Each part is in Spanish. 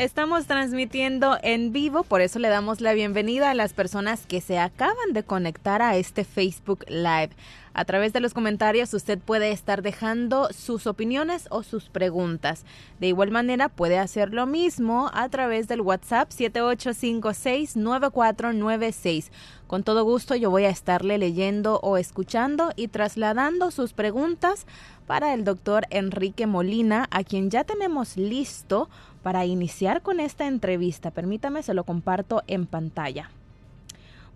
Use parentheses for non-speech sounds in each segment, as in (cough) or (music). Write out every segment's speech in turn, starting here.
Estamos transmitiendo en vivo, por eso le damos la bienvenida a las personas que se acaban de conectar a este Facebook Live. A través de los comentarios usted puede estar dejando sus opiniones o sus preguntas. De igual manera puede hacer lo mismo a través del WhatsApp 7856-9496. Con todo gusto yo voy a estarle leyendo o escuchando y trasladando sus preguntas para el doctor Enrique Molina, a quien ya tenemos listo para iniciar con esta entrevista. Permítame, se lo comparto en pantalla.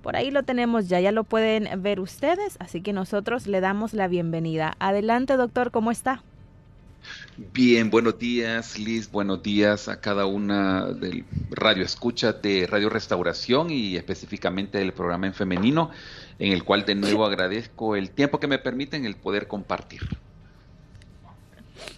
Por ahí lo tenemos ya, ya lo pueden ver ustedes, así que nosotros le damos la bienvenida. Adelante, doctor, ¿cómo está? Bien, buenos días, Liz. Buenos días a cada una del radio escucha de Radio Restauración y específicamente del programa en femenino, en el cual de nuevo agradezco el tiempo que me permiten el poder compartir.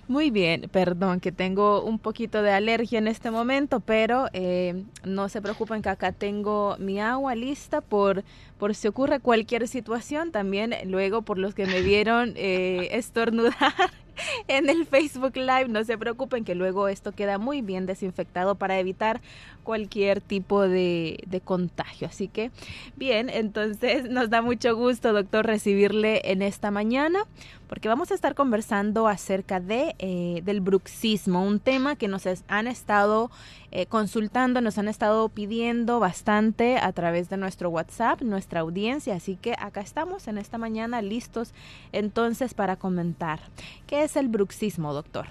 Muy bien, perdón que tengo un poquito de alergia en este momento, pero eh, no se preocupen que acá tengo mi agua lista por, por si ocurre cualquier situación. También luego por los que me (laughs) vieron eh, estornudar (laughs) en el Facebook Live. No se preocupen que luego esto queda muy bien desinfectado para evitar cualquier tipo de, de, contagio. Así que bien, entonces nos da mucho gusto, doctor, recibirle en esta mañana porque vamos a estar conversando acerca de eh, del bruxismo, un tema que nos han estado eh, consultando, nos han estado pidiendo bastante a través de nuestro WhatsApp, nuestra audiencia, así que acá estamos en esta mañana listos entonces para comentar. ¿Qué es el bruxismo, doctor?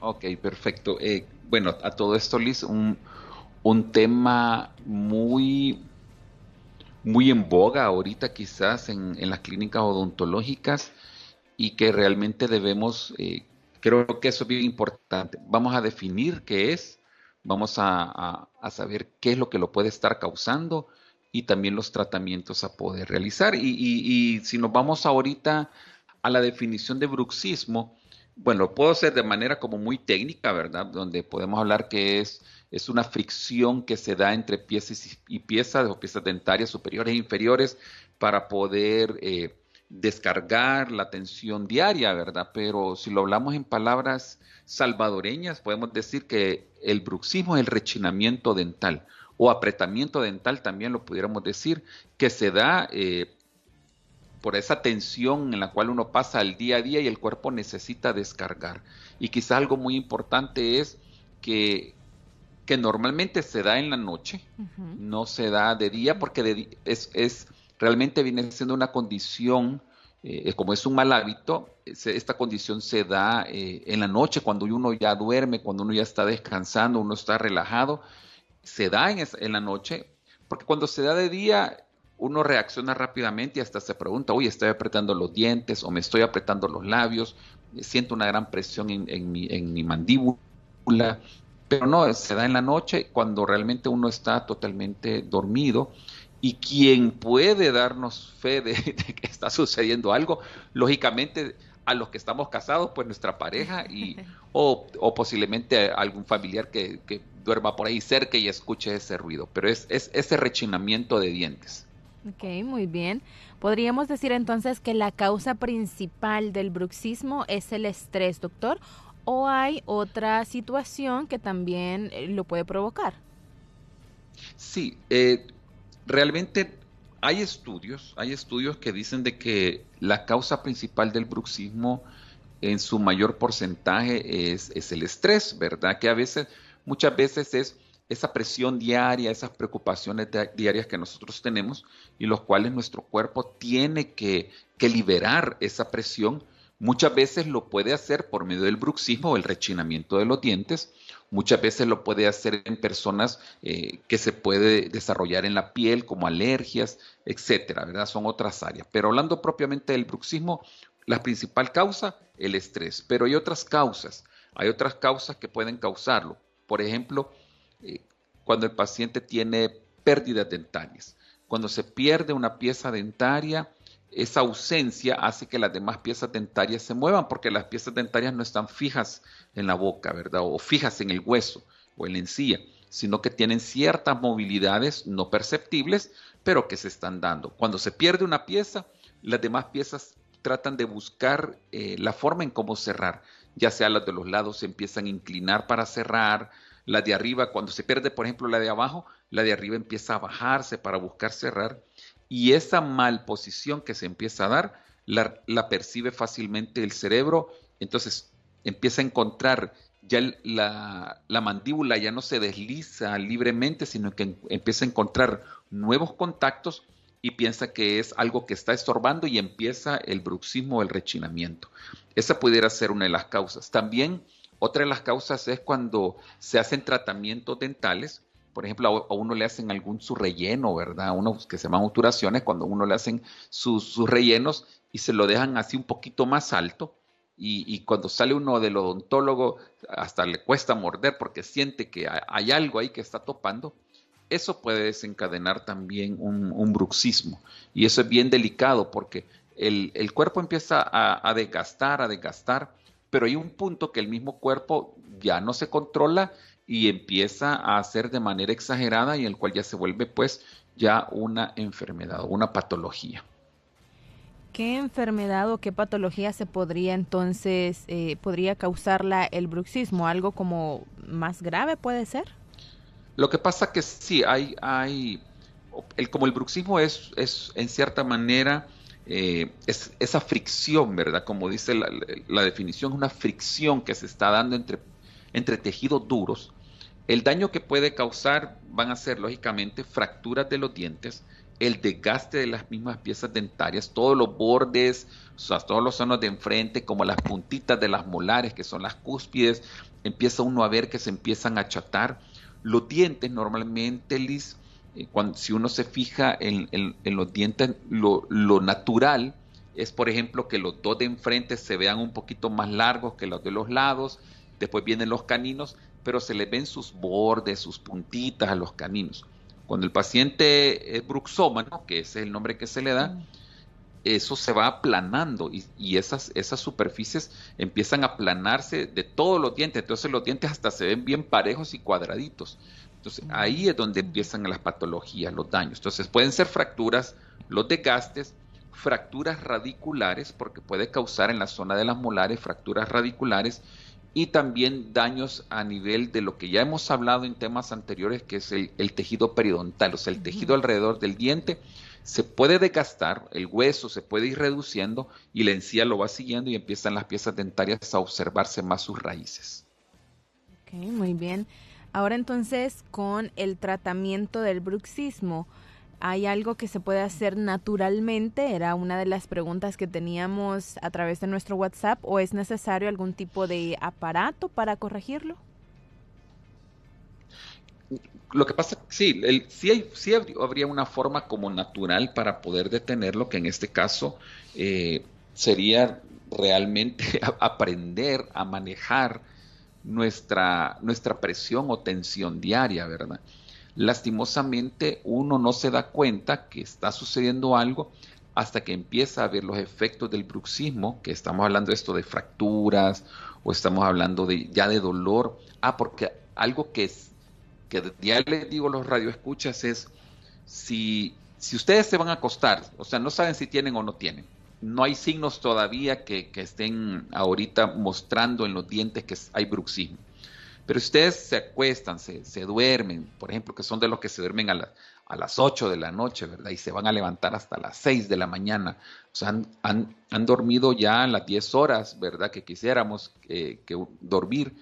Ok, perfecto. Eh, bueno, a todo esto, Liz, un, un tema muy, muy en boga ahorita quizás en, en las clínicas odontológicas y que realmente debemos, eh, creo que eso es bien importante. Vamos a definir qué es, vamos a, saber qué es lo que lo puede estar causando y también los tratamientos a poder realizar. Y, si nos vamos ahorita a la definición de bruxismo, bueno, puedo hacer de manera como muy técnica, ¿verdad? Donde podemos hablar que es, es una fricción que se da entre piezas y, piezas o piezas dentarias superiores e inferiores para poder eh, descargar la tensión diaria, ¿verdad? Pero si lo hablamos en palabras salvadoreñas, podemos decir que el bruxismo es el rechinamiento dental o apretamiento dental, también lo pudiéramos decir, que se da eh, por esa tensión en la cual uno pasa el día a día y el cuerpo necesita descargar. Y quizá algo muy importante es que, que normalmente se da en la noche, no se da de día porque es, es realmente viene siendo una condición, eh, como es un mal hábito, esta condición se da eh, en la noche, cuando uno ya duerme, cuando uno ya está descansando, uno está relajado, se da en, la noche, porque cuando se da de día, uno reacciona rápidamente y hasta se pregunta, oye, estoy apretando los dientes o me estoy apretando los labios, siento una gran presión mi, en mi mandíbula, pero no, se da en la noche cuando realmente uno está totalmente dormido y quien puede darnos fe (laughs) de, que está sucediendo algo, lógicamente a los que estamos casados, pues nuestra pareja y (laughs) o, posiblemente algún familiar que, duerma por ahí cerca y escuche ese ruido, pero es, es ese rechinamiento de dientes. Ok, muy bien. Podríamos decir entonces que la causa principal del bruxismo es el estrés, doctor, o hay otra situación que también eh, lo puede provocar. Sí, eh, realmente hay estudios, hay estudios que dicen de que la causa principal del bruxismo en su mayor porcentaje es, el estrés, ¿verdad? Que a veces, muchas veces es esa presión diaria, esas preocupaciones diarias que nosotros tenemos y los cuales nuestro cuerpo tiene que, que liberar esa presión. Muchas veces lo puede hacer por medio del bruxismo o el rechinamiento de los dientes, Muchas veces lo puede hacer en personas eh, que se puede desarrollar en la piel, como alergias, etcétera, ¿verdad? Son otras áreas. Pero hablando propiamente del bruxismo, la principal causa, el estrés. Pero hay otras causas, hay otras causas que pueden causarlo. Por ejemplo, eh, cuando el paciente tiene pérdidas dentarias. Cuando se pierde una pieza dentaria, esa ausencia hace que las demás piezas dentarias se muevan porque las piezas dentarias no están fijas en la boca, ¿verdad? O fijas en el hueso. o en la encía, sino que tienen ciertas movilidades no perceptibles, pero que se están dando. Cuando se pierde una pieza, las demás piezas tratan de buscar eh, la forma en cómo cerrar, ya sea las de los lados se empiezan a inclinar para cerrar, la de arriba, cuando se pierde, por ejemplo, la de abajo, la de arriba empieza a bajarse para buscar cerrar, y esa mal posición que se empieza a dar, la, la percibe fácilmente el cerebro, entonces empieza a encontrar ya la, la, mandíbula ya no se desliza libremente, sino que empieza a encontrar nuevos contactos y piensa que es algo que está estorbando y empieza el bruxismo o el rechinamiento. Esa pudiera ser una de las causas. También otra de las causas es cuando se hacen tratamientos dentales. Por ejemplo, a uno le hacen algún su relleno, ¿verdad? Uno que se llaman obturaciones, cuando uno le hacen sus, rellenos y se lo dejan así un poquito más alto. Y, y, cuando sale uno del odontólogo, hasta le cuesta morder porque siente que hay algo ahí que está topando eso puede desencadenar también un, bruxismo. Y eso es bien delicado porque el, cuerpo empieza a, desgastar, a desgastar, pero hay un punto que el mismo cuerpo ya no se controla y empieza a hacer de manera exagerada y el cual ya se vuelve pues ya una enfermedad, una patología. ¿Qué enfermedad o qué patología se podría entonces, eh, podría causarla el bruxismo? ¿Algo como más grave puede ser? Lo que pasa que sí, hay, hay el, como el bruxismo es, es en cierta manera eh, es, esa fricción, ¿verdad? Como dice la, la, definición, una fricción que se está dando entre, entre tejidos duros. El daño que puede causar van a ser, lógicamente, fracturas de los dientes, el desgaste de las mismas piezas dentarias, todos los bordes, o sea, todos los zonas de enfrente, como las puntitas de las molares, que son las cúspides, empieza uno a ver que se empiezan a achatar los dientes normalmente, Liz, cuando, si uno se fija en, los dientes, lo, natural es, por ejemplo, que los dos de enfrente se vean un poquito más largos que los de los lados, después vienen los caninos, pero se le ven sus bordes, sus puntitas a los caninos. Cuando el paciente es bruxómano, que ese es el nombre que se le da, eso se va aplanando y, y, esas, esas superficies empiezan a aplanarse de todos los dientes. Entonces los dientes hasta se ven bien parejos y cuadraditos. Entonces ahí es donde empiezan las patologías, los daños. Entonces pueden ser fracturas, los desgastes, fracturas radiculares, porque puede causar en la zona de las molares fracturas radiculares y también daños a nivel de lo que ya hemos hablado en temas anteriores, que es el, tejido periodontal, o sea, el tejido alrededor del diente se puede desgastar, el hueso se puede ir reduciendo y la encía lo va siguiendo y empiezan las piezas dentarias a observarse más sus raíces. Ok, muy bien. Ahora entonces, con el tratamiento del bruxismo, ¿Hay algo que se puede hacer naturalmente? Era una de las preguntas que teníamos a través de nuestro WhatsApp. ¿O es necesario algún tipo de aparato para corregirlo? Lo que pasa, sí, el, sí, sí, habría una forma como natural para poder detenerlo, que en este caso eh, sería realmente (laughs) aprender a manejar nuestra, nuestra presión o tensión diaria, ¿verdad? lastimosamente uno no se da cuenta que está sucediendo algo hasta que empieza a ver los efectos del bruxismo, que estamos hablando de esto de fracturas o estamos hablando de ya de dolor. Ah, porque algo que, es, que ya les digo a los radioescuchas es, si, si ustedes se van a acostar, o sea, no saben si tienen o no tienen, no hay signos todavía que, que estén ahorita mostrando en los dientes que hay bruxismo pero ustedes se acuestan, se, duermen, por ejemplo, que son de los que se duermen a, a las 8 de la noche, ¿verdad? Y se van a levantar hasta las 6 de la mañana. O sea, han, han, dormido ya las 10 horas, ¿verdad? Que quisiéramos eh, que dormir.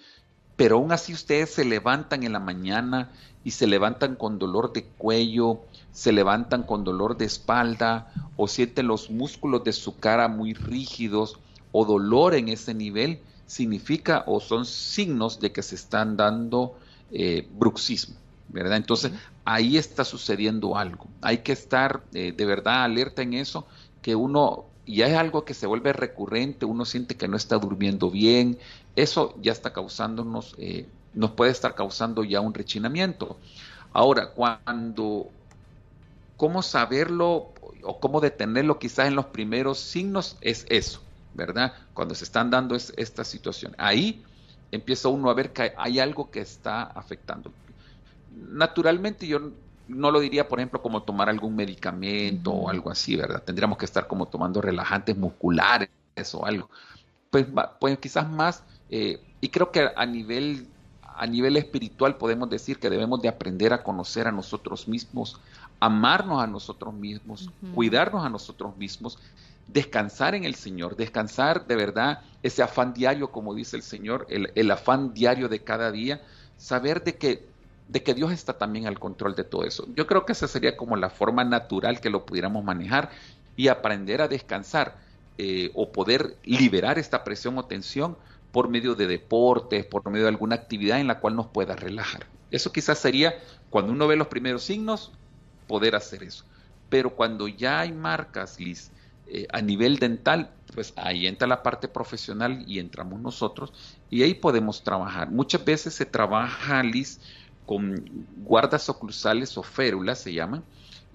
Pero aún así ustedes se levantan en la mañana y se levantan con dolor de cuello, se levantan con dolor de espalda o sienten los músculos de su cara muy rígidos o dolor en ese nivel significa o son signos de que se están dando eh, bruxismo, ¿verdad? Entonces, ahí está sucediendo algo. Hay que estar eh, de verdad alerta en eso, que uno ya es algo que se vuelve recurrente, uno siente que no está durmiendo bien, eso ya está causándonos, eh, nos puede estar causando ya un rechinamiento. Ahora, cuando, ¿cómo saberlo o cómo detenerlo quizás en los primeros signos? Es eso, ¿verdad? Cuando se están dando esta situación. Ahí empieza uno a ver que hay algo que está afectando. Naturalmente yo no lo diría, por ejemplo, como tomar algún medicamento o algo así, ¿verdad? Tendríamos que estar como tomando relajantes musculares o algo. Pues, pues quizás más, eh, y creo que a nivel, a nivel espiritual podemos decir que debemos de aprender a conocer a nosotros mismos, amarnos a nosotros mismos, cuidarnos a nosotros mismos, descansar en el Señor, descansar de verdad ese afán diario, como dice el Señor, el, el afán diario de cada día, saber de que de que Dios está también al control de todo eso. Yo creo que esa sería como la forma natural que lo pudiéramos manejar y aprender a descansar eh, o poder liberar esta presión o tensión por medio de deportes, por medio de alguna actividad en la cual nos pueda relajar. Eso quizás sería, cuando uno ve los primeros signos, poder hacer eso. Pero cuando ya hay marcas, Liz, eh, a nivel dental, pues ahí entra la parte profesional y entramos nosotros y ahí podemos trabajar. Muchas veces se trabaja, Liz, con guardas oclusales o férulas, se llaman,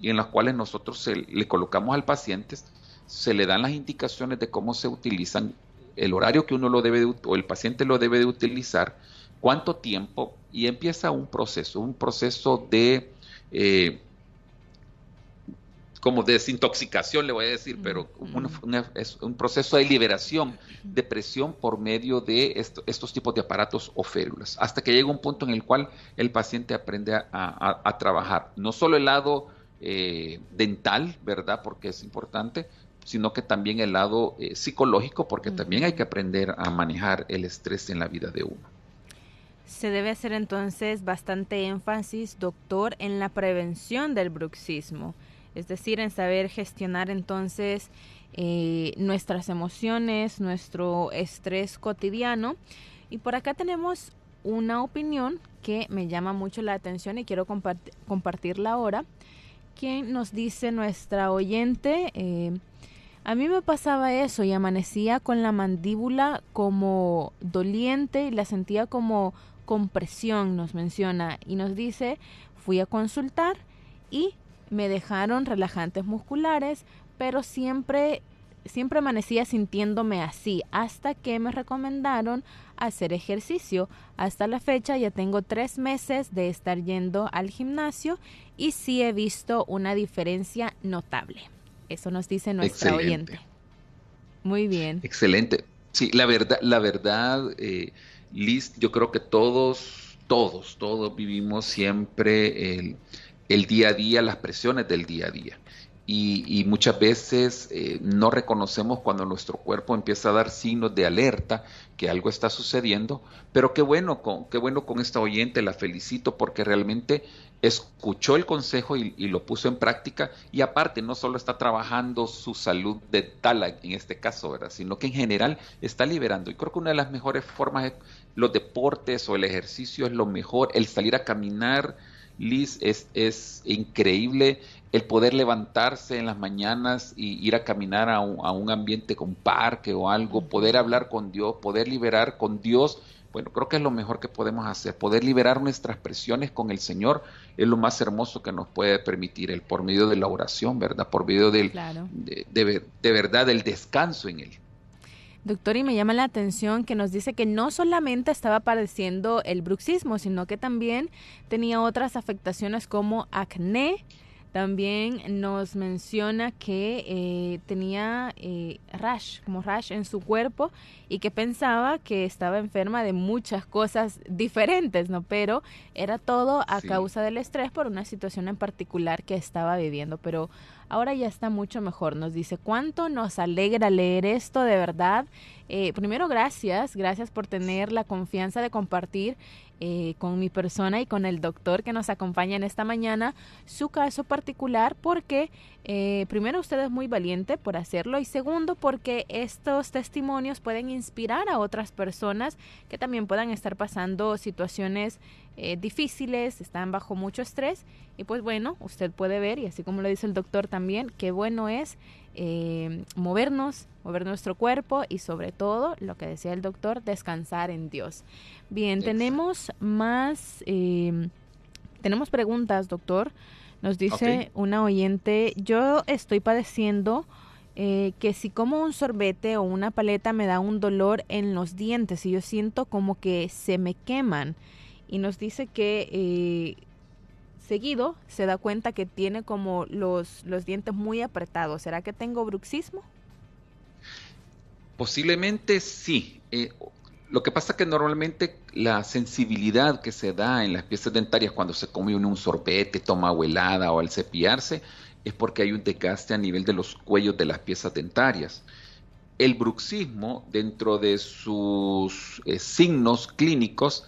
y en las cuales nosotros le colocamos al paciente, se le dan las indicaciones de cómo se utilizan, el horario que uno lo debe o el paciente lo debe de utilizar, cuánto tiempo, y empieza un proceso, un proceso de eh, como desintoxicación, le voy a decir, pero es un proceso de liberación de presión por medio de estos tipos de aparatos o férulas, hasta que llega un punto en el cual el paciente aprende a, trabajar, no solo el lado eh, dental, ¿verdad? Porque es importante, sino que también el lado eh, psicológico, porque también hay que aprender a manejar el estrés en la vida de uno. Se debe hacer entonces bastante énfasis, doctor, en la prevención del bruxismo es decir, en saber gestionar entonces eh, nuestras emociones, nuestro estrés cotidiano. Y por acá tenemos una opinión que me llama mucho la atención y quiero compartirla ahora, que nos dice nuestra oyente, eh, a mí me pasaba eso y amanecía con la mandíbula como doliente y la sentía como compresión, nos menciona, y nos dice, fui a consultar y me dejaron relajantes musculares, pero siempre siempre amanecía sintiéndome así hasta que me recomendaron hacer ejercicio. Hasta la fecha ya tengo tres meses de estar yendo al gimnasio y sí he visto una diferencia notable. Eso nos dice nuestra oyente. Muy bien. Excelente. Sí, la verdad, la verdad, eh, Liz, yo creo que todos, todos, todos vivimos siempre el el día a día, las presiones del día a día. Y, muchas veces eh, no reconocemos cuando nuestro cuerpo empieza a dar signos de alerta que algo está sucediendo, pero qué bueno con, qué bueno con esta oyente, la felicito porque realmente escuchó el consejo y, lo puso en práctica y aparte no solo está trabajando su salud de tal en este caso, ¿verdad? sino que en general está liberando. Y creo que una de las mejores formas es los deportes o el ejercicio es lo mejor, el salir a caminar, Liz, es, es increíble el poder levantarse en las mañanas y ir a caminar a un, a un ambiente con parque o algo, poder hablar con Dios, poder liberar con Dios. Bueno, creo que es lo mejor que podemos hacer. Poder liberar nuestras presiones con el Señor es lo más hermoso que nos puede permitir el por medio de la oración, ¿verdad? Por medio del, de, de verdad del descanso en Él. Doctor, y me llama la atención que nos dice que no solamente estaba padeciendo el bruxismo, sino que también tenía otras afectaciones como acné, también nos menciona que eh, tenía eh, rash, como rash en su cuerpo y que pensaba que estaba enferma de muchas cosas diferentes, ¿no? Pero era todo a causa del estrés por una situación en particular que estaba viviendo. Pero ahora ya está mucho mejor. Nos dice, ¿cuánto nos alegra leer esto de verdad? Eh, primero, gracias, gracias por tener la confianza de compartir eh, con mi persona y con el doctor que nos acompaña en esta mañana su caso particular porque eh, primero usted es muy valiente por hacerlo y segundo porque estos testimonios pueden inspirar a otras personas que también puedan estar pasando situaciones eh, difíciles, están bajo mucho estrés y pues bueno, usted puede ver y así como lo dice el doctor también, qué bueno es eh, movernos, mover nuestro cuerpo y sobre todo, lo que decía el doctor, descansar en Dios. Bien, tenemos más, eh, tenemos preguntas, doctor. Nos dice una oyente, yo estoy padeciendo eh, que si como un sorbete o una paleta me da un dolor en los dientes y yo siento como que se me queman. Y nos dice que eh, seguido se da cuenta que tiene como los, los dientes muy apretados. ¿Será que tengo bruxismo? Posiblemente sí. Eh, lo que pasa es que normalmente la sensibilidad que se da en las piezas dentarias cuando se come un sorbete, toma agua helada o al cepillarse es porque hay un desgaste a nivel de los cuellos de las piezas dentarias. El bruxismo, dentro de sus eh, signos clínicos,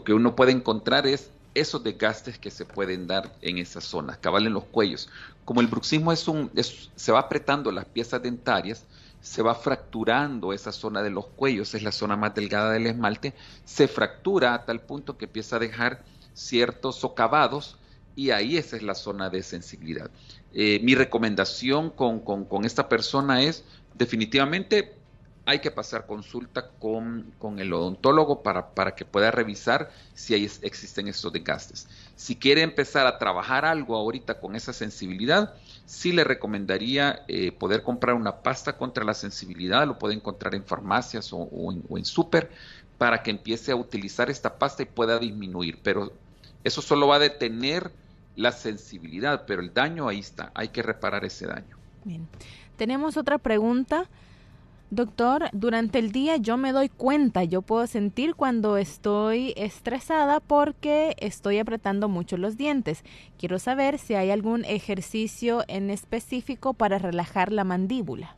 que uno puede encontrar es esos desgastes que se pueden dar en esas zonas, cabal en los cuellos. Como el bruxismo es un, se va apretando las piezas dentarias, se va fracturando esa zona de los cuellos, es la zona más delgada del esmalte, se fractura a tal punto que empieza a dejar ciertos socavados y ahí esa es la zona de sensibilidad. Eh, mi recomendación con, con, esta persona es definitivamente hay que pasar consulta con, con el odontólogo para, para, que pueda revisar si hay, existen estos desgastes. Si quiere empezar a trabajar algo ahorita con esa sensibilidad, sí le recomendaría eh, poder comprar una pasta contra la sensibilidad, lo puede encontrar en farmacias o, en, o en súper, para que empiece a utilizar esta pasta y pueda disminuir. Pero eso solo va a detener la sensibilidad, pero el daño ahí está, hay que reparar ese daño. Bien. Tenemos otra pregunta. Doctor, durante el día yo me doy cuenta, yo puedo sentir cuando estoy estresada porque estoy apretando mucho los dientes. Quiero saber si hay algún ejercicio en específico para relajar la mandíbula.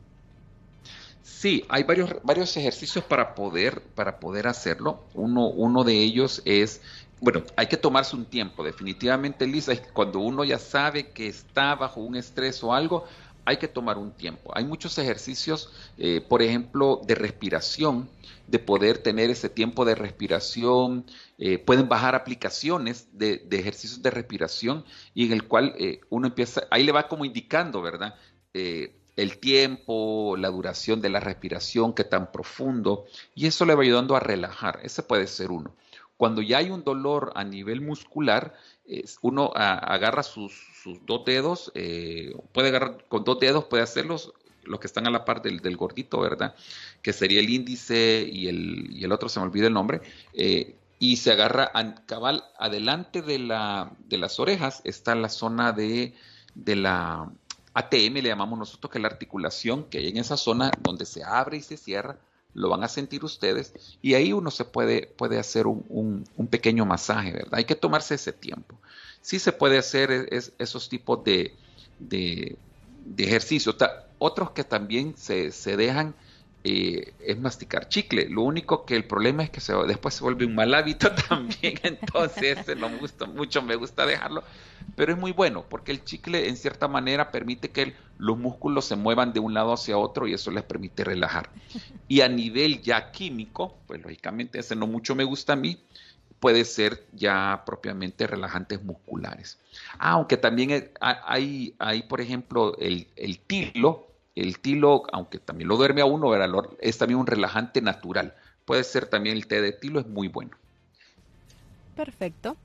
Sí, hay varios, varios ejercicios para poder, para poder hacerlo. Uno, uno de ellos es bueno, hay que tomarse un tiempo, definitivamente, Lisa, cuando uno ya sabe que está bajo un estrés o algo, hay que tomar un tiempo. Hay muchos ejercicios, eh, por ejemplo, de respiración, de poder tener ese tiempo de respiración. Eh, pueden bajar aplicaciones de, ejercicios de respiración y en el cual eh, uno empieza, ahí le va como indicando, ¿verdad? el tiempo, la duración de la respiración, qué tan profundo, y eso le va ayudando a relajar. Ese puede ser uno. Cuando ya hay un dolor a nivel muscular, uno agarra sus, dos dedos, eh, puede agarrar con dos dedos, puede hacerlos, los que están a la par del, gordito, ¿verdad? Que sería el índice y el, el otro, se me olvida el nombre, eh, y se agarra a, cabal adelante de, la, de las orejas, está la zona de, de la ATM, le llamamos nosotros, que es la articulación que hay en esa zona donde se abre y se cierra lo van a sentir ustedes y ahí uno se puede, puede hacer un, pequeño masaje, ¿verdad? Hay que tomarse ese tiempo. Sí se puede hacer esos tipos de, de, ejercicios. otros que también se, dejan eh, es masticar chicle. Lo único que el problema es que después se vuelve un mal hábito (laughs) también, entonces no me gusta mucho, me gusta dejarlo pero es muy bueno porque el chicle en cierta manera permite que los músculos se muevan de un lado hacia otro y eso les permite relajar. Y a nivel ya químico, pues lógicamente ese no mucho me gusta a mí, puede ser ya propiamente relajantes musculares. Ah, aunque también hay, hay por ejemplo, el, el tilo, el tilo, aunque también lo duerme a uno, es también un relajante natural. Puede ser también el té de tilo, es muy bueno. Perfecto.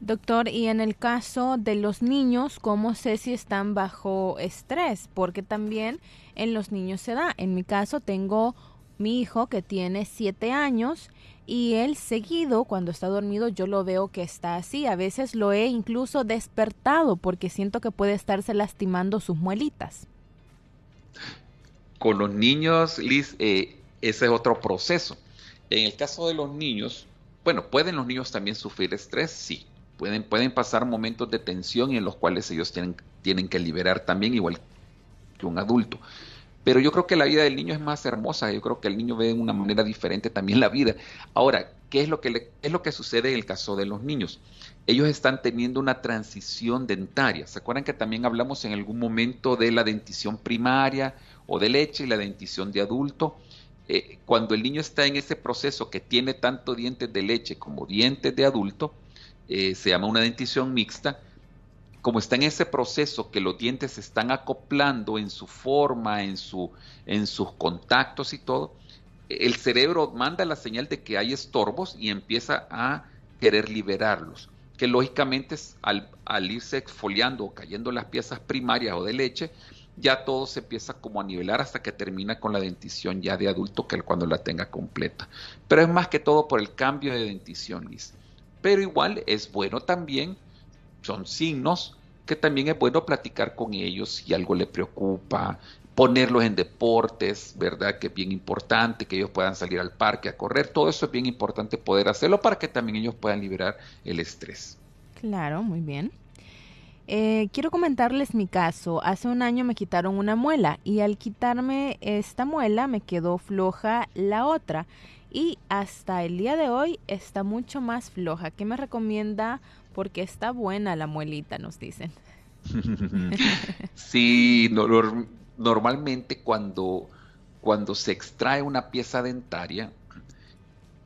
Doctor, y en el caso de los niños, ¿cómo sé si están bajo estrés? Porque también en los niños se da. En mi caso tengo mi hijo que tiene siete años y él seguido cuando está dormido yo lo veo que está así. A veces lo he incluso despertado porque siento que puede estarse lastimando sus muelitas. Con los niños, Liz, eh, ese es otro proceso. En el caso de los niños, bueno, ¿pueden los niños también sufrir estrés? Sí, Pueden, pueden pasar momentos de tensión en los cuales ellos tienen, tienen que liberar también, igual que un adulto. Pero yo creo que la vida del niño es más hermosa, yo creo que el niño ve de una manera diferente también la vida. Ahora, ¿qué es lo que, es lo que sucede en el caso de los niños? Ellos están teniendo una transición dentaria. ¿Se acuerdan que también hablamos en algún momento de la dentición primaria o de leche y la dentición de adulto? Eh, cuando el niño está en ese proceso que tiene tanto dientes de leche como dientes de adulto, eh, se llama una dentición mixta, como está en ese proceso que los dientes se están acoplando en su forma, en, su, en sus contactos y todo, el cerebro manda la señal de que hay estorbos y empieza a querer liberarlos, que lógicamente al, al irse exfoliando o cayendo las piezas primarias o de leche, ya todo se empieza como a nivelar hasta que termina con la dentición ya de adulto que cuando la tenga completa. Pero es más que todo por el cambio de dentición, Liz. Pero igual es bueno también, son signos que también es bueno platicar con ellos si algo le preocupa, ponerlos en deportes, ¿verdad? Que es bien importante, que ellos puedan salir al parque a correr, todo eso es bien importante poder hacerlo para que también ellos puedan liberar el estrés. Claro, muy bien. Eh, quiero comentarles mi caso. Hace un año me quitaron una muela y al quitarme esta muela me quedó floja la otra y hasta el día de hoy está mucho más floja. ¿Qué me recomienda? Porque está buena la muelita, nos dicen. (laughs) sí, normalmente cuando, cuando se extrae una pieza dentaria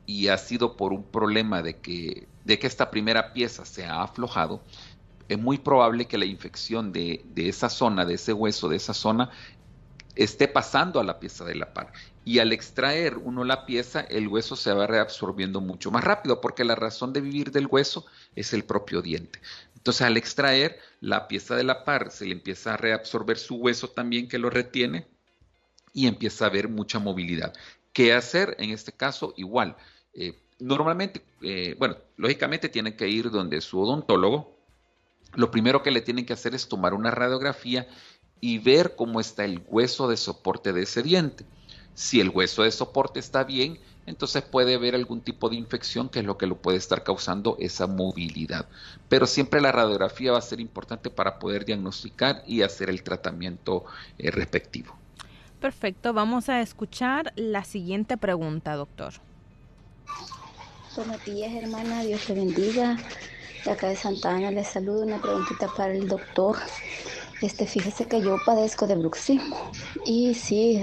y ha sido por un problema de que, de que esta primera pieza se ha aflojado, es muy probable que la infección de, esa zona, de ese hueso, de esa zona, esté pasando a la pieza de la par. Y al extraer uno la pieza, el hueso se va reabsorbiendo mucho más rápido, porque la razón de vivir del hueso es el propio diente. Entonces, al extraer la pieza de la par, se le empieza a reabsorber su hueso también que lo retiene y empieza a haber mucha movilidad. ¿Qué hacer? En este caso, igual. Eh, normalmente, eh, bueno, lógicamente tienen que ir donde su odontólogo lo primero que le tienen que hacer es tomar una radiografía y ver cómo está el hueso de soporte de ese diente. Si el hueso de soporte está bien, entonces puede haber algún tipo de infección que es lo que lo puede estar causando esa movilidad. Pero siempre la radiografía va a ser importante para poder diagnosticar y hacer el tratamiento eh, respectivo. Perfecto, vamos a escuchar la siguiente pregunta, doctor. Buenos días, hermana, Dios te bendiga de acá de Santa Ana. Les saludo una preguntita para el doctor. Este, fíjese que yo padezco de bruxismo. Y sí,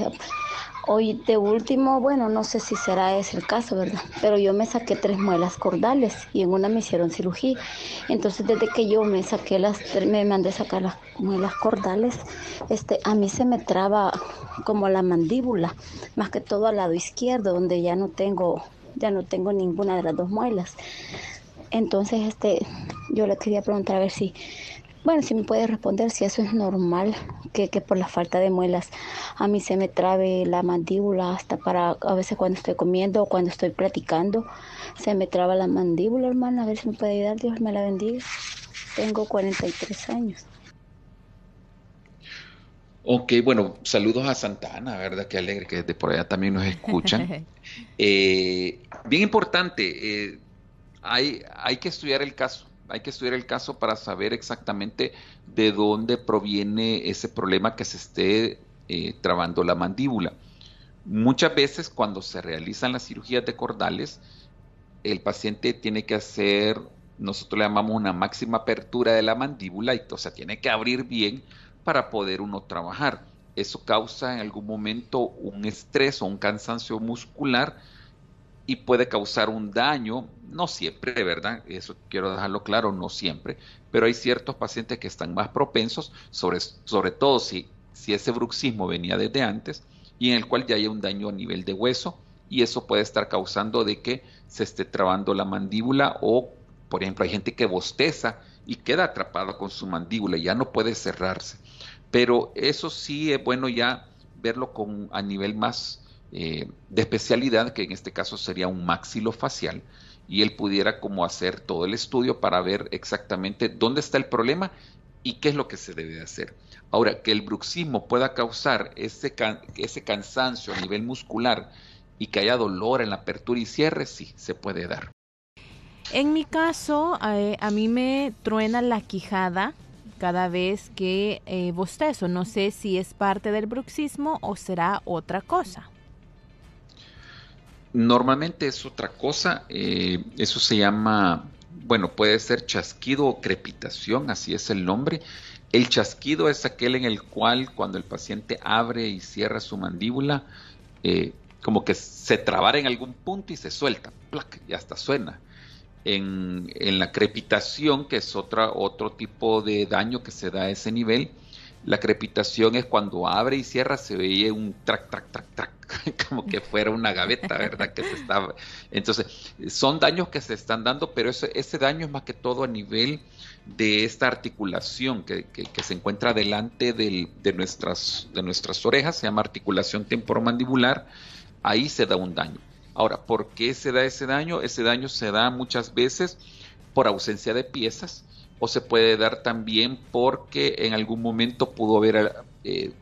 hoy de último, bueno, no sé si será ese el caso, ¿verdad? Pero yo me saqué tres muelas cordales y en una me hicieron cirugía. Entonces, desde que yo me saqué las, me mandé sacar las muelas cordales, este, a mí se me traba como la mandíbula, más que todo al lado izquierdo, donde ya no tengo, ya no tengo ninguna de las dos muelas. Entonces, este, yo le quería preguntar a ver si, bueno, si me puede responder si eso es normal, que, que por la falta de muelas a mí se me trabe la mandíbula hasta para, a veces cuando estoy comiendo o cuando estoy platicando, se me traba la mandíbula, hermana, a ver si me puede ayudar, Dios me la bendiga. Tengo 43 años. Ok, bueno, saludos a Santana, ¿verdad? Qué alegre que desde por allá también nos escuchan. (laughs) Eh, bien importante, eh, hay, hay que estudiar el caso, hay que estudiar el caso para saber exactamente de dónde proviene ese problema que se esté eh, trabando la mandíbula. Muchas veces cuando se realizan las cirugías de cordales, el paciente tiene que hacer, nosotros le llamamos una máxima apertura de la mandíbula, y, o sea, tiene que abrir bien para poder uno trabajar. Eso causa en algún momento un estrés o un cansancio muscular y puede causar un daño, no siempre, ¿verdad? Eso quiero dejarlo claro, no siempre, pero hay ciertos pacientes que están más propensos, sobre, sobre todo si, si ese bruxismo venía desde antes y en el cual ya hay un daño a nivel de hueso y eso puede estar causando de que se esté trabando la mandíbula o, por ejemplo, hay gente que bosteza y queda atrapado con su mandíbula y ya no puede cerrarse. Pero eso sí es bueno ya verlo con, a nivel más eh, de especialidad, que en este caso sería un maxilofacial, y él pudiera como hacer todo el estudio para ver exactamente dónde está el problema y qué es lo que se debe hacer. Ahora, que el bruxismo pueda causar ese, ese cansancio a nivel muscular y que haya dolor en la apertura y cierre, sí, se puede dar. En mi caso, eh, a mí me truena la quijada cada vez que eh, bostezo. No sé si es parte del bruxismo o será otra cosa. Normalmente es otra cosa, eh, eso se llama, bueno, puede ser chasquido o crepitación, así es el nombre. El chasquido es aquel en el cual cuando el paciente abre y cierra su mandíbula, eh, como que se trabara en algún punto y se suelta, ¡plac! y hasta suena. En, la crepitación, que es otra, otro tipo de daño que se da a ese nivel, La crepitación es cuando abre y cierra, se veía un track, track, track, track, (laughs) como que fuera una gaveta, ¿verdad? Que se estaba. Entonces, son daños que se están dando, pero ese, ese daño es más que todo a nivel de esta articulación que, se encuentra delante de, nuestras, de nuestras orejas, se llama articulación temporomandibular, ahí se da un daño. Ahora, ¿por qué se da ese daño? Ese daño se da muchas veces por ausencia de piezas o se puede dar también porque en algún momento pudo haber, eh,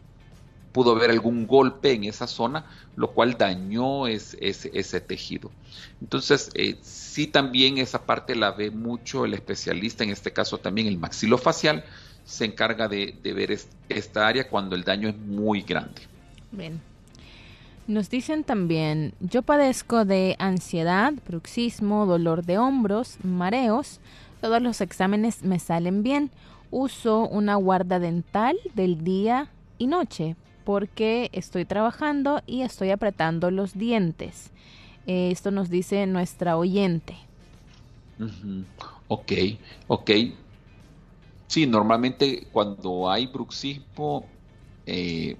pudo haber algún golpe en esa zona, lo cual dañó ese tejido. Entonces, eh, sí también esa parte la ve mucho el especialista, en este caso también el maxilofacial, se encarga de, ver esta área cuando el daño es muy grande. Nos dicen también, yo padezco de ansiedad, bruxismo, dolor de hombros, mareos, todos los exámenes me salen bien. Uso una guarda dental del día y noche porque estoy trabajando y estoy apretando los dientes. Eh, esto nos dice nuestra oyente. Ok, ok. Sí, normalmente cuando hay bruxismo eh,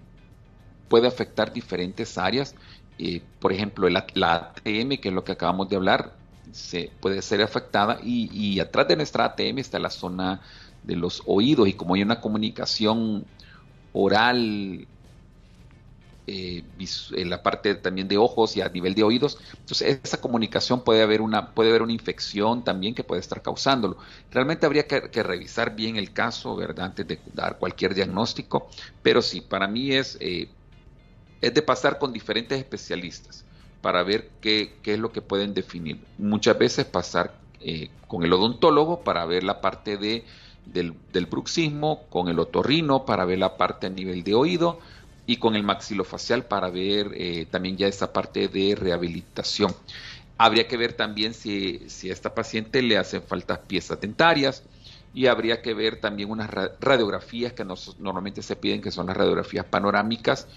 puede afectar diferentes áreas. Eh, por ejemplo, la, ATM, que es lo que acabamos de hablar, se puede ser afectada y, y, atrás de nuestra ATM está la zona de los oídos y como hay una comunicación oral eh, en la parte también de ojos y a nivel de oídos. Entonces, esa comunicación puede haber una, puede haber una infección también que puede estar causándolo. Realmente habría que, revisar bien el caso, ¿verdad? Antes de dar cualquier diagnóstico. Pero sí, para mí es, eh, es de pasar con diferentes especialistas para ver qué, es lo que pueden definir. Muchas veces pasar eh, con el odontólogo para ver la parte de, del, del bruxismo, con el otorrino para ver la parte a nivel de oído y con el maxilofacial para ver eh, también ya esta parte de rehabilitación. Habría que ver también si, si a esta paciente le hacen falta piezas dentarias y habría que ver también unas radiografías que normalmente se piden, que son las radiografías panorámicas,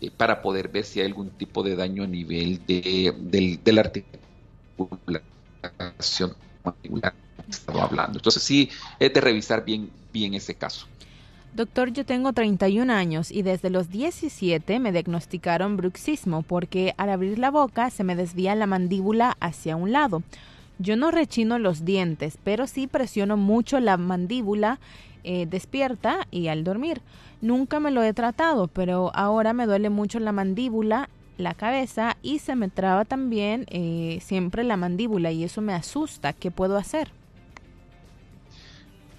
eh, para poder ver si hay algún tipo de daño a nivel de, de la articulación hablando. Entonces sí, es de revisar bien, bien ese caso. Doctor, yo tengo 31 años y desde los 17 me diagnosticaron bruxismo porque al abrir la boca se me desvía la mandíbula hacia un lado. Yo no rechino los dientes, pero sí presiono mucho la mandíbula eh, despierta y al dormir. Nunca me lo he tratado, pero ahora me duele mucho la mandíbula, la cabeza y se me traba también eh, siempre la mandíbula y eso me asusta. ¿Qué puedo hacer?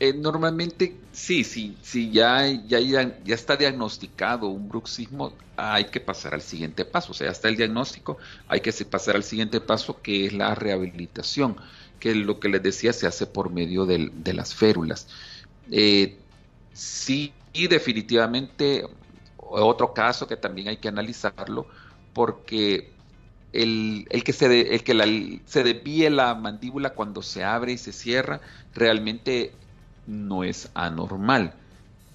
Eh, normalmente sí, sí, sí, ya, ya, ya está diagnosticado un bruxismo, hay que pasar al siguiente paso. O sea, ya está el diagnóstico, hay que pasar al siguiente paso que es la rehabilitación, que lo que les decía se hace por medio de las férulas. Eh, sí, y definitivamente otro caso que también hay que analizarlo, porque el, que, se, el que se desvíe la mandíbula cuando se abre y se cierra, realmente no es anormal.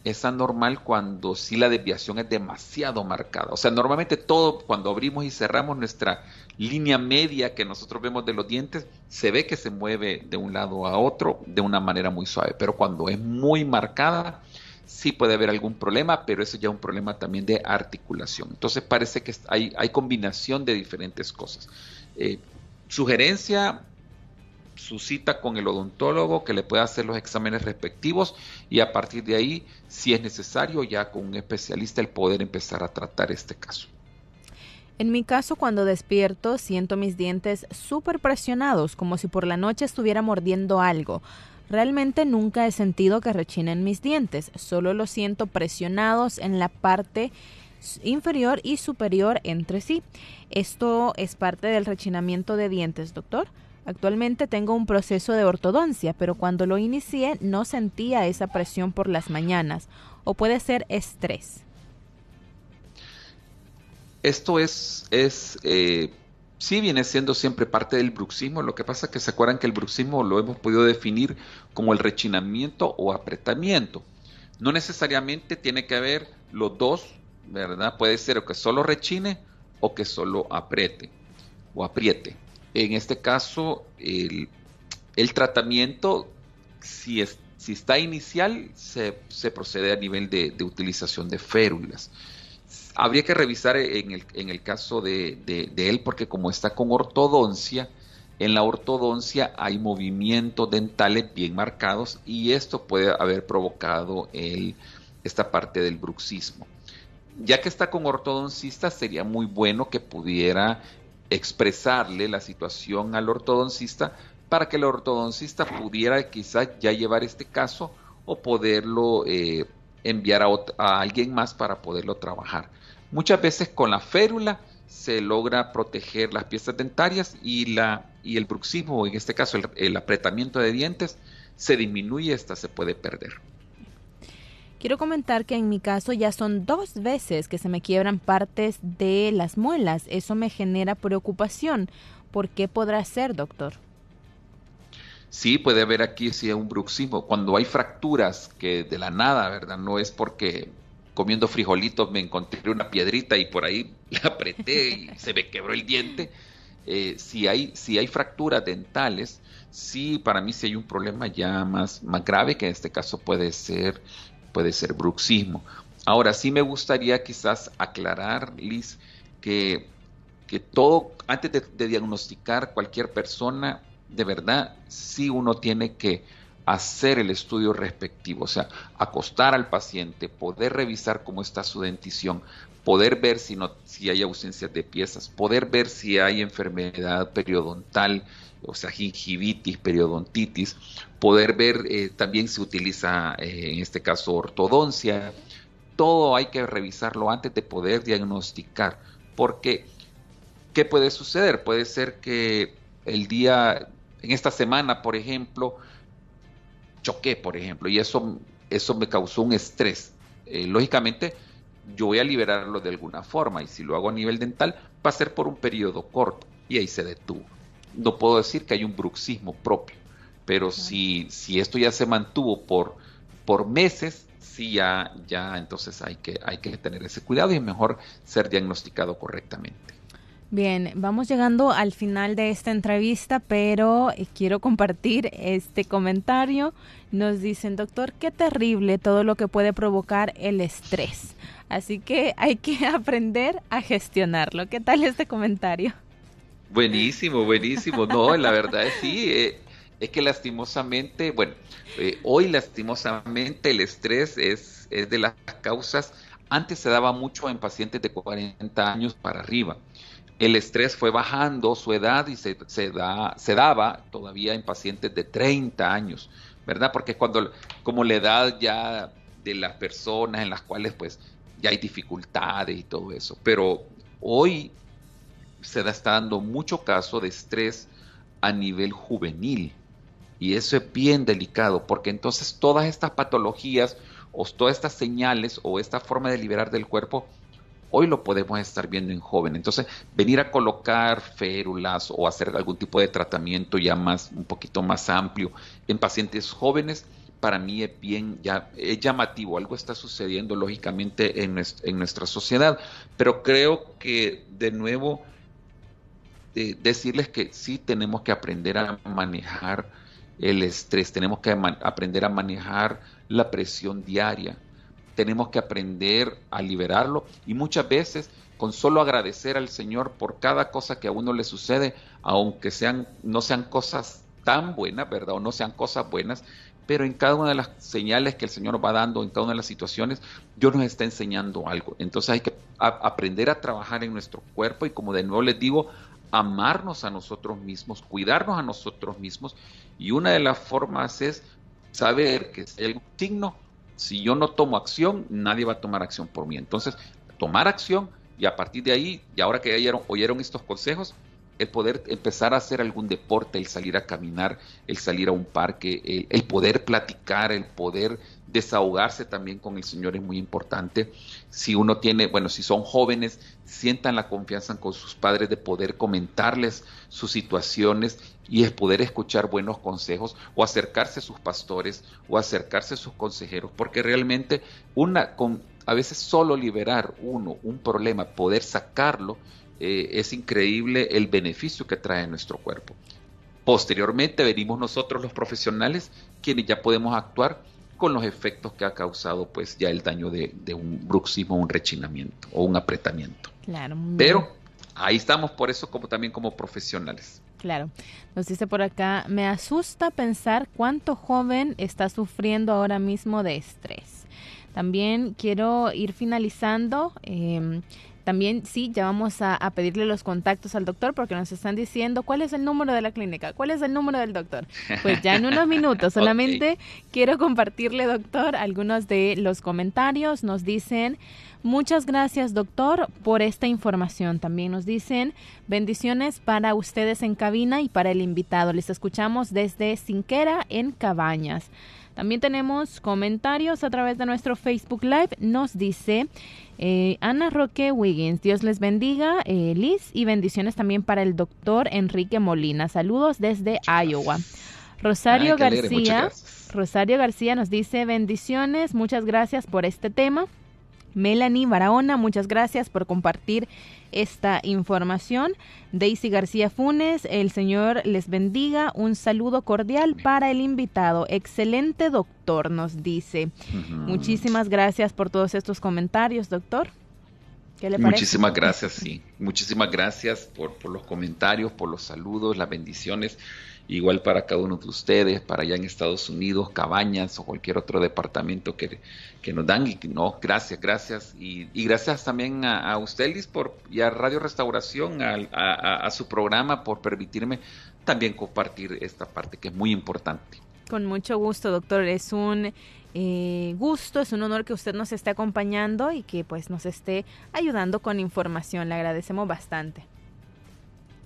Es anormal cuando sí la desviación es demasiado marcada. O sea, normalmente todo, cuando abrimos y cerramos nuestra línea media que nosotros vemos de los dientes, se ve que se mueve de un lado a otro de una manera muy suave. Pero cuando es muy marcada, sí puede haber algún problema, pero eso ya es un problema también de articulación. Entonces parece que hay, combinación de diferentes cosas. Eh, sugerencia, su cita con el odontólogo que le pueda hacer los exámenes respectivos y a partir de ahí, si es necesario, ya con un especialista el poder empezar a tratar este caso. En mi caso, cuando despierto, siento mis dientes súper presionados, como si por la noche estuviera mordiendo algo. Realmente nunca he sentido que rechinen mis dientes, solo los siento presionados en la parte inferior y superior entre sí. Esto es parte del rechinamiento de dientes, doctor. Actualmente tengo un proceso de ortodoncia, pero cuando lo inicié no sentía esa presión por las mañanas. O puede ser estrés. Esto es, es eh, sí viene siendo siempre parte del bruxismo. Lo que pasa es que se acuerdan que el bruxismo lo hemos podido definir como el rechinamiento o apretamiento. No necesariamente tiene que haber los dos, ¿verdad? Puede ser o que solo rechine o que solo apriete o apriete. En este caso, el, tratamiento, si, es, si está inicial, se, procede a nivel de, utilización de férulas. Habría que revisar en el, en el caso de, él, porque como está con ortodoncia, en la ortodoncia hay movimientos dentales bien marcados y esto puede haber provocado el, esta parte del bruxismo. Ya que está con ortodoncista, sería muy bueno que pudiera expresarle la situación al ortodoncista para que el ortodoncista pudiera quizás ya llevar este caso o poderlo eh, enviar a, alguien más para poderlo trabajar. Muchas veces con la férula se logra proteger las piezas dentarias y, la, y el bruxismo, en este caso el, el apretamiento de dientes, se disminuye, esta se puede perder. Quiero comentar que en mi caso ya son dos veces que se me quiebran partes de las muelas. Eso me genera preocupación. ¿Por qué podrá ser, doctor? Sí, puede haber aquí sí, un bruxismo. Cuando hay fracturas que de la nada, ¿verdad? No es porque comiendo frijolitos me encontré una piedrita y por ahí la apreté y (laughs) se me quebró el diente. Eh, si, hay, si hay fracturas dentales, sí, para mí sí hay un problema ya más, más grave, que en este caso puede ser, puede ser bruxismo. Ahora, sí me gustaría quizás aclarar, Liz, que, que todo, antes de diagnosticar cualquier persona, de verdad sí uno tiene que hacer el estudio respectivo, o sea, acostar al paciente, poder revisar cómo está su dentición, poder ver si, no, si hay ausencia de piezas, poder ver si hay enfermedad periodontal, o sea, gingivitis, periodontitis, poder ver eh, también si utiliza, eh, en este caso, ortodoncia. Todo hay que revisarlo antes de poder diagnosticar, porque ¿qué puede suceder? Puede ser que el día en esta semana, por ejemplo, choqué, por ejemplo, y eso, eso me causó un estrés. Eh, lógicamente, yo voy a liberarlo de alguna forma y si lo hago a nivel dental, va a ser por un periodo corto y ahí se detuvo. No puedo decir que hay un bruxismo propio, pero si, si esto ya se mantuvo por, por meses, sí ya, ya entonces hay que, hay que tener ese cuidado y es mejor ser diagnosticado correctamente. Bien, vamos llegando al final de esta entrevista, pero eh, quiero compartir este comentario. Nos dicen, doctor, qué terrible todo lo que puede provocar el estrés. Así que hay que (laughs) aprender a gestionarlo. ¿Qué tal este comentario? Buenísimo, buenísimo. No, la verdad es sí. Eh, es que lastimosamente, bueno, eh, hoy lastimosamente el estrés es, es de las causas. Antes se daba mucho en pacientes de 40 años para arriba el estrés fue bajando su edad y se, da, se daba todavía en pacientes de 30 años, ¿verdad? Porque cuando, como la edad ya de las personas en las cuales pues ya hay dificultades y todo eso, pero hoy se da, está dando mucho caso de estrés a nivel juvenil y eso es bien delicado porque entonces todas estas patologías o todas estas señales o esta forma de liberar del cuerpo Hoy lo podemos estar viendo en joven. Entonces, venir a colocar férulas o hacer algún tipo de tratamiento ya más, un poquito más amplio en pacientes jóvenes, para mí es bien ya, es llamativo. Algo está sucediendo lógicamente en, nuestra sociedad. Pero creo que, de nuevo, decirles que sí tenemos que aprender a manejar el estrés, tenemos que aprender a manejar la presión diaria tenemos que aprender a liberarlo y muchas veces con solo agradecer al Señor por cada cosa que a uno le sucede, aunque sean no sean cosas tan buenas, ¿verdad? O no sean cosas buenas, pero en cada una de las señales que el Señor va dando, en cada una de las situaciones, Dios nos está enseñando algo. Entonces hay que aprender a trabajar en nuestro cuerpo y como de nuevo les digo, amarnos a nosotros mismos, cuidarnos a nosotros mismos y una de las formas es saber que si hay algún signo, si yo no tomo acción, nadie va a tomar acción por mí. Entonces, tomar acción y a partir de ahí, y ahora que oyeron, oyeron estos consejos, el poder empezar a hacer algún deporte, el salir a caminar, el salir a un parque, el, poder platicar, el poder desahogarse también con el Señor es muy importante. Si uno tiene, bueno, si son jóvenes, sientan la confianza con sus padres de poder comentarles sus situaciones y es poder escuchar buenos consejos o acercarse a sus pastores o acercarse a sus consejeros, porque realmente una con a veces solo liberar uno un problema, poder sacarlo, eh, es increíble el beneficio que trae en nuestro cuerpo. Posteriormente venimos nosotros los profesionales, quienes ya podemos actuar con los efectos que ha causado pues ya el daño de, un bruxismo, un rechinamiento o un apretamiento. Claro. Pero ahí estamos por eso como también como profesionales. Claro. Nos dice por acá, me asusta pensar cuánto joven está sufriendo ahora mismo de estrés. También quiero ir finalizando. Eh, también sí, ya vamos a, pedirle los contactos al doctor porque nos están diciendo cuál es el número de la clínica, cuál es el número del doctor. Pues ya en unos minutos (laughs) solamente quiero compartirle, doctor, algunos de los comentarios. Nos dicen, muchas gracias, doctor, por esta información. También nos dicen, bendiciones para ustedes en cabina y para el invitado. Les escuchamos desde Cinquera en Cabañas. También tenemos comentarios a través de nuestro Facebook Live. Nos dice eh, Ana Roque Wiggins, Dios les bendiga, eh, Liz, y bendiciones también para el doctor Enrique Molina. Saludos desde Iowa. Rosario García, Rosario García nos dice bendiciones, muchas gracias por este tema. Melanie Barahona, muchas gracias por compartir esta información. Daisy García Funes, el Señor les bendiga. Un saludo cordial para el invitado. Excelente doctor, nos dice. Muchísimas gracias por todos estos comentarios, doctor. ¿Qué le parece? Muchísimas gracias, sí. Muchísimas gracias por, por los comentarios, por los saludos, las bendiciones igual para cada uno de ustedes, para allá en Estados Unidos, Cabañas o cualquier otro departamento que, nos dan. Y no, gracias, gracias. Y, gracias también a, usted, Liz, por, y a Radio Restauración, a, su programa, por permitirme también compartir esta parte que es muy importante. Con mucho gusto, doctor. Es un eh, gusto, es un honor que usted nos esté acompañando y que pues nos esté ayudando con información. Le agradecemos bastante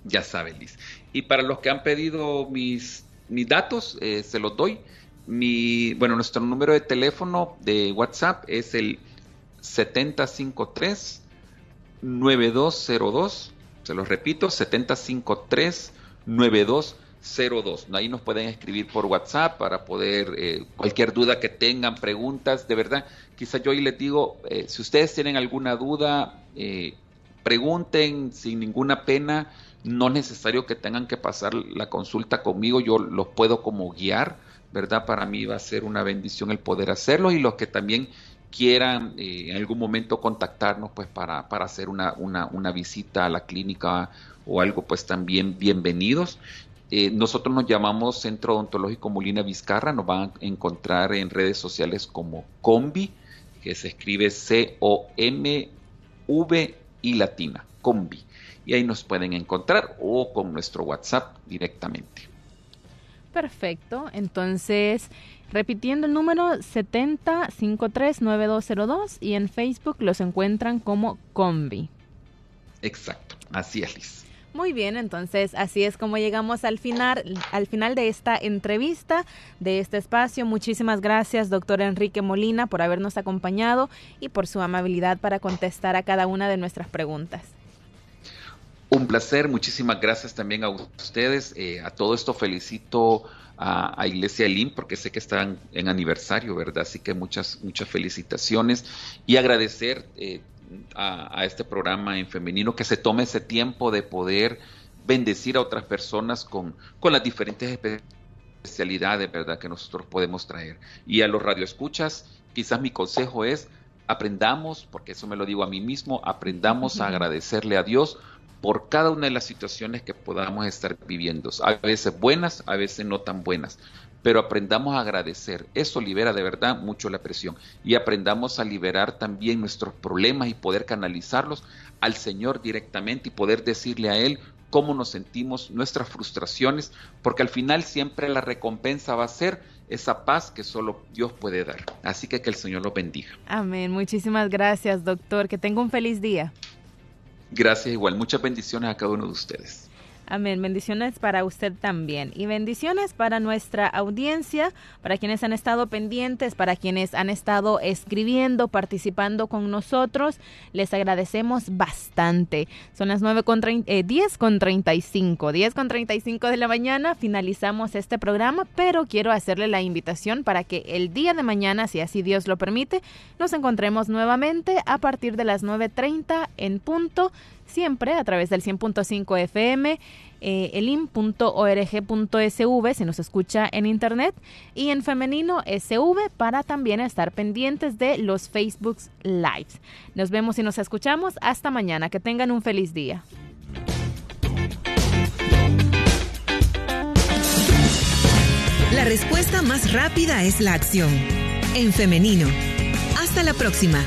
ya saben, Liz. Y para los que han pedido mis, mis datos, eh, se los doy. Mi, bueno, nuestro número de teléfono de WhatsApp es el 753 9202. Se los repito, 753 9202. Ahí nos pueden escribir por WhatsApp para poder, eh, cualquier duda que tengan, preguntas, de verdad, quizá yo hoy les digo, eh, si ustedes tienen alguna duda, pregunten sin ninguna pena no es necesario que tengan que pasar la consulta conmigo, yo los puedo como guiar, ¿verdad? Para mí va a ser una bendición el poder hacerlo y los que también quieran eh, en algún momento contactarnos pues para, para hacer una, una, una, visita a la clínica o algo pues también bienvenidos. Eh, nosotros nos llamamos Centro Odontológico Molina Vizcarra, nos van a encontrar en redes sociales como Combi, que se escribe C-O-M-V y latina, Combi y ahí nos pueden encontrar o con nuestro WhatsApp directamente. Perfecto, entonces repitiendo el número 70539202 y en Facebook los encuentran como Combi. Exacto, así es Liz. Muy bien, entonces así es como llegamos al final, al final de esta entrevista, de este espacio. Muchísimas gracias, doctor Enrique Molina, por habernos acompañado y por su amabilidad para contestar a cada una de nuestras preguntas. Un placer, muchísimas gracias también a ustedes. Eh, a todo esto felicito a, Iglesia Elim porque sé que están en aniversario, ¿verdad? Así que muchas, muchas felicitaciones y agradecer eh, a, este programa en femenino que se tome ese tiempo de poder bendecir a otras personas con, con las diferentes especialidades, ¿verdad? Que nosotros podemos traer. Y a los radioescuchas, quizás mi consejo es aprendamos, porque eso me lo digo a mí mismo, aprendamos a agradecerle a Dios por cada una de las situaciones que podamos estar viviendo. A veces buenas, a veces no tan buenas. Pero aprendamos a agradecer. Eso libera de verdad mucho la presión. Y aprendamos a liberar también nuestros problemas y poder canalizarlos al Señor directamente y poder decirle a Él cómo nos sentimos, nuestras frustraciones, porque al final siempre la recompensa va a ser esa paz que solo Dios puede dar. Así que que el Señor lo bendiga. Amén. Muchísimas gracias, doctor. Que tenga un feliz día. Gracias igual. Muchas bendiciones a cada uno de ustedes. Amén. Bendiciones para usted también. Y bendiciones para nuestra audiencia, para quienes han estado pendientes, para quienes han estado escribiendo, participando con nosotros. Les agradecemos bastante. Son las 9 con 10 con 35. 10 con 35 de la mañana finalizamos este programa, pero quiero hacerle la invitación para que el día de mañana, si así Dios lo permite, nos encontremos nuevamente a partir de las 9.30 en punto siempre a través del 100.5 FM, eh, elim.org.sv nos escucha en internet y en femenino SV para también estar pendientes de los Facebook Lives. Nos vemos y nos escuchamos hasta mañana. Que tengan un feliz día. La respuesta más rápida es la acción. En femenino. Hasta la próxima.